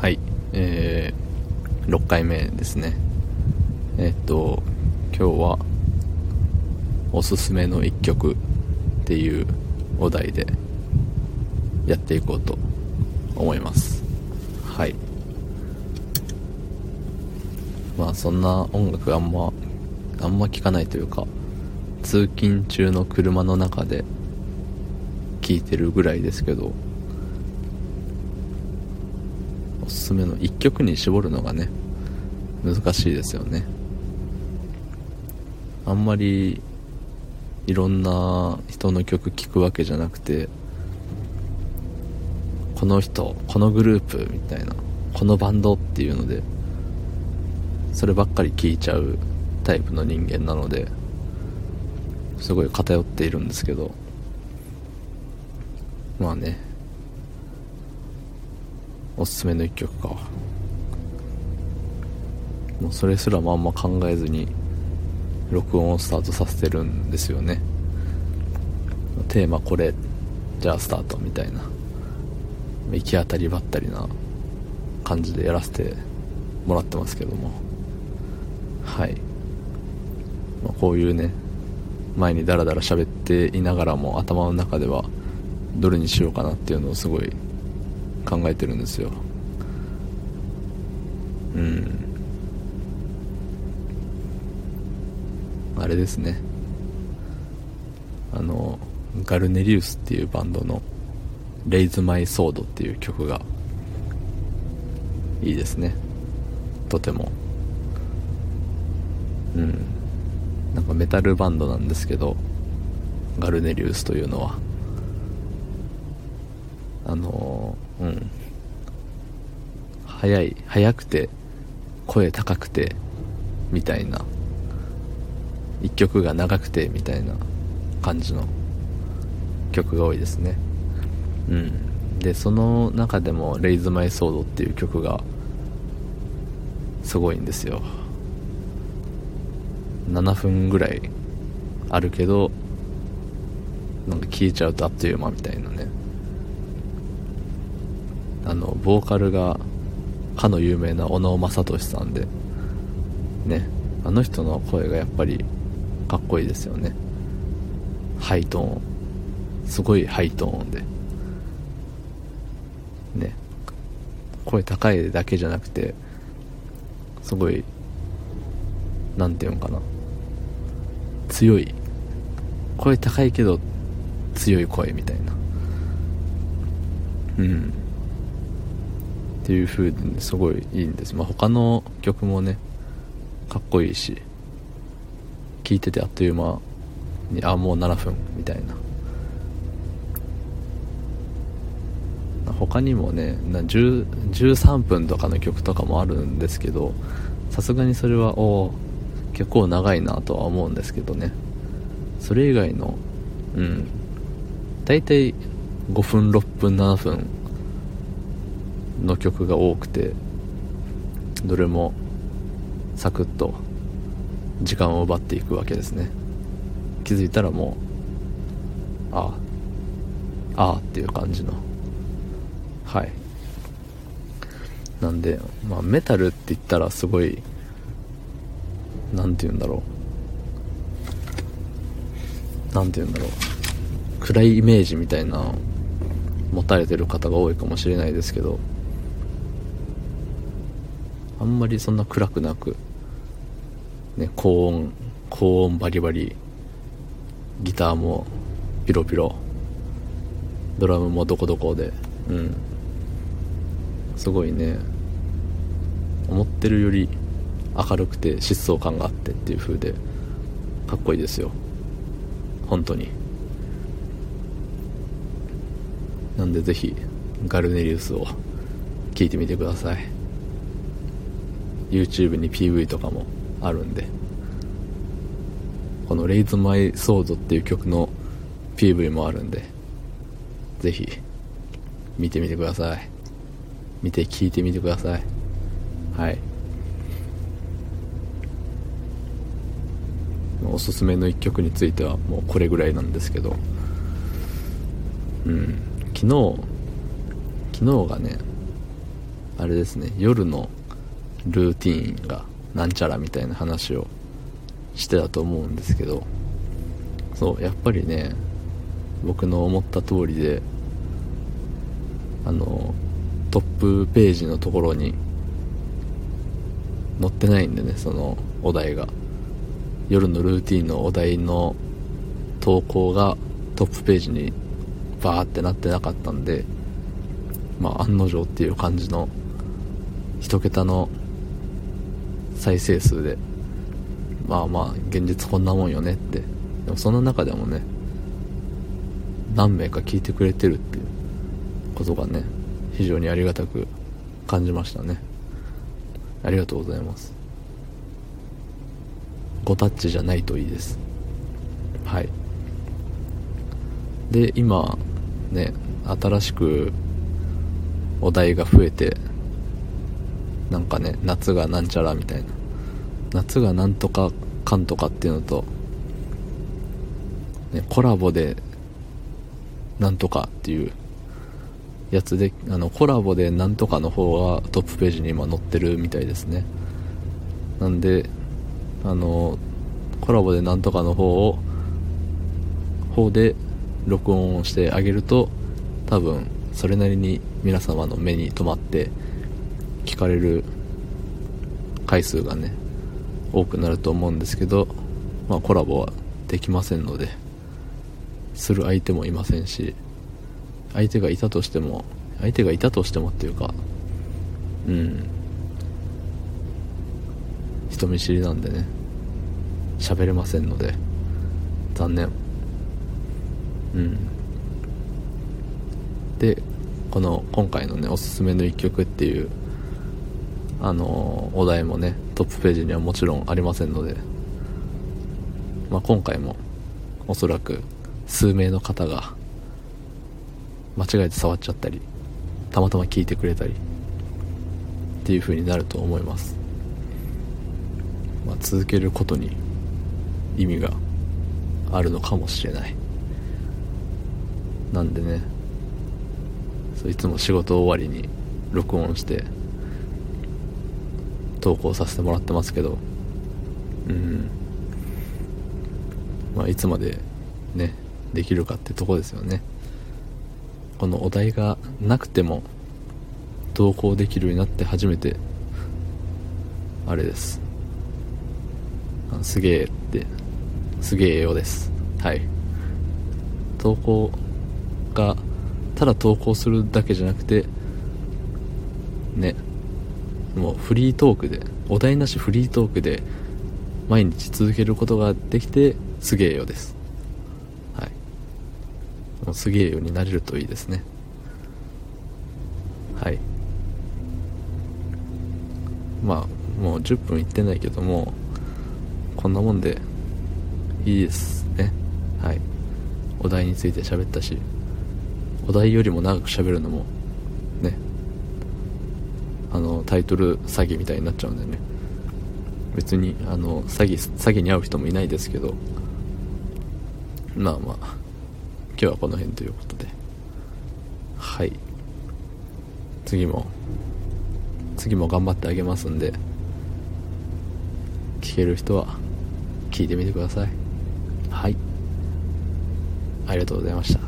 はい。えー、6回目ですね。え、っと今日はおすすめの1曲っていうお題でやっていこうと思います。はい。まあそんな音楽あんまあんま聞かないというか通勤中の車の中で聴いてるぐらいですけどおすすめの1曲に絞るのがね難しいですよね。あんまりいろんな人の曲聴くわけじゃなくてこの人このグループみたいなこのバンドっていうのでそればっかり聴いちゃうタイプの人間なのですごい偏っているんですけどまあねおすすめの一曲か。もうそれすらもあんま考えずに録音をスタートさせてるんですよね。テーマこれじゃあスタートみたいな。行き当たりばったりな感じでやらせてもらってますけども。はい、まあ、こういうね前にダラダラ喋っていながらも頭の中ではどれにしようかなっていうのをすごい考えてるんですよ。うん。あれですね。あのガルネリウスっていうバンドの「レイズ・マイ・ソード」っていう曲がいいですね。とても。うん。なんかメタルバンドなんですけどガルネリウスというのは。あのうん。速い速くて声高くてみたいな。一曲が長くてみたいな感じの曲が多いですね。うん。でその中でも「レイズ・マイ・ソード」っていう曲がすごいんですよ。7分ぐらいあるけどなんか消えちゃうとあっという間みたいなね。あのボーカルがかの有名な小野正俊さんでねあの人の声がやっぱりかっこいいですよね。ハイトーンすごいハイトーンで。ね声高いだけじゃなくてすごい何て言うのかな。強い。声高いけど強い声みたいな。うん。っていう風ですごいいいんです。まあ他の曲もねかっこいいし聞いててあっという間にあもう7分みたいな。他にもねな13分とかの曲とかもあるんですけどさすがにそれはお結構長いなとは思うんですけどね。それ以外のうん。大体5分6分7分の曲が多くてどれもサクッと時間を奪っていくわけですね。気づいたらもうあああっていう感じの。はい。なんで、まあ、メタルって言ったらすごい何て言うんだろう。何て言うんだろう。暗いイメージみたいな持たれてる方が多いかもしれないですけど。あんまりそんな暗くなくね高音高音バリバリギターもピロピロドラムもどこどこでうん。すごいね。思ってるより明るくて疾走感があってっていう風でかっこいいですよ。本当に。なんでぜひガルネリウスを聴いてみてください。YouTube に PV とかもあるんでこの「レイズ・マイ・ソード」っていう曲の PV もあるんでぜひ見てみてください。見て聴いてみてください。はい。おすすめの一曲についてはもうこれぐらいなんですけどうん。昨日昨日がねあれですね夜のルーティーンがなんちゃらみたいな話をしてたと思うんですけどそうやっぱりね僕の思った通りであのトップページのところに載ってないんでねそのお題が。夜のルーティンのお題の投稿がトップページにバーってなってなかったんでまあ案の定っていう感じの1桁の再生数で。まあまあ現実こんなもんよねって。でもその中でもね何名か聞いてくれてるっていうことがね非常にありがたく感じましたね。ありがとうございます。5タッチじゃないといいです。はい。で今ね新しくお題が増えてなんかね夏がなんちゃらみたいな。夏がなんとかかんとかっていうのと、ね、コラボでなんとかっていうやつであのコラボでなんとかの方がトップページに今載ってるみたいですね。なんであのコラボでなんとかの方を方で録音をしてあげると多分それなりに皆様の目に留まって聞かれる回数がね多くなると思うんですけど、まあ、コラボはできませんのでする相手もいませんし相手がいたとしても相手がいたとしてもっていうかうん。人見知りなんでね喋れませんので残念。うん。でこの今回のねおすすめの一曲っていうあのお題もねトップページにはもちろんありませんので、まあ、今回もおそらく数名の方が間違えて触っちゃったりたまたま聞いてくれたりっていう風になると思います、まあ、続けることに意味があるのかもしれない。なんでねそういつも仕事終わりに録音して投稿させてもらってますけど。うん。まあいつまでねできるかってとこですよね。このお題がなくても投稿できるようになって初めてあれです。すげえってすげえようです。はい。投稿がただ投稿するだけじゃなくてねもうフリートークでお題なしフリートークで毎日続けることができてすげえよです。はい。もうすげえよになれるといいですね。はい。まあもう10分いってないけどもこんなもんでいいですね。はい。お題について喋ったしお題よりも長く喋るのもねあのタイトル詐欺みたいになっちゃうんでね。別にあの詐欺詐欺に遭う人もいないですけど。まあまあ今日はこの辺ということで。はい。次も次も頑張ってあげますんで。聞ける人は聞いてみてください。はい。ありがとうございました。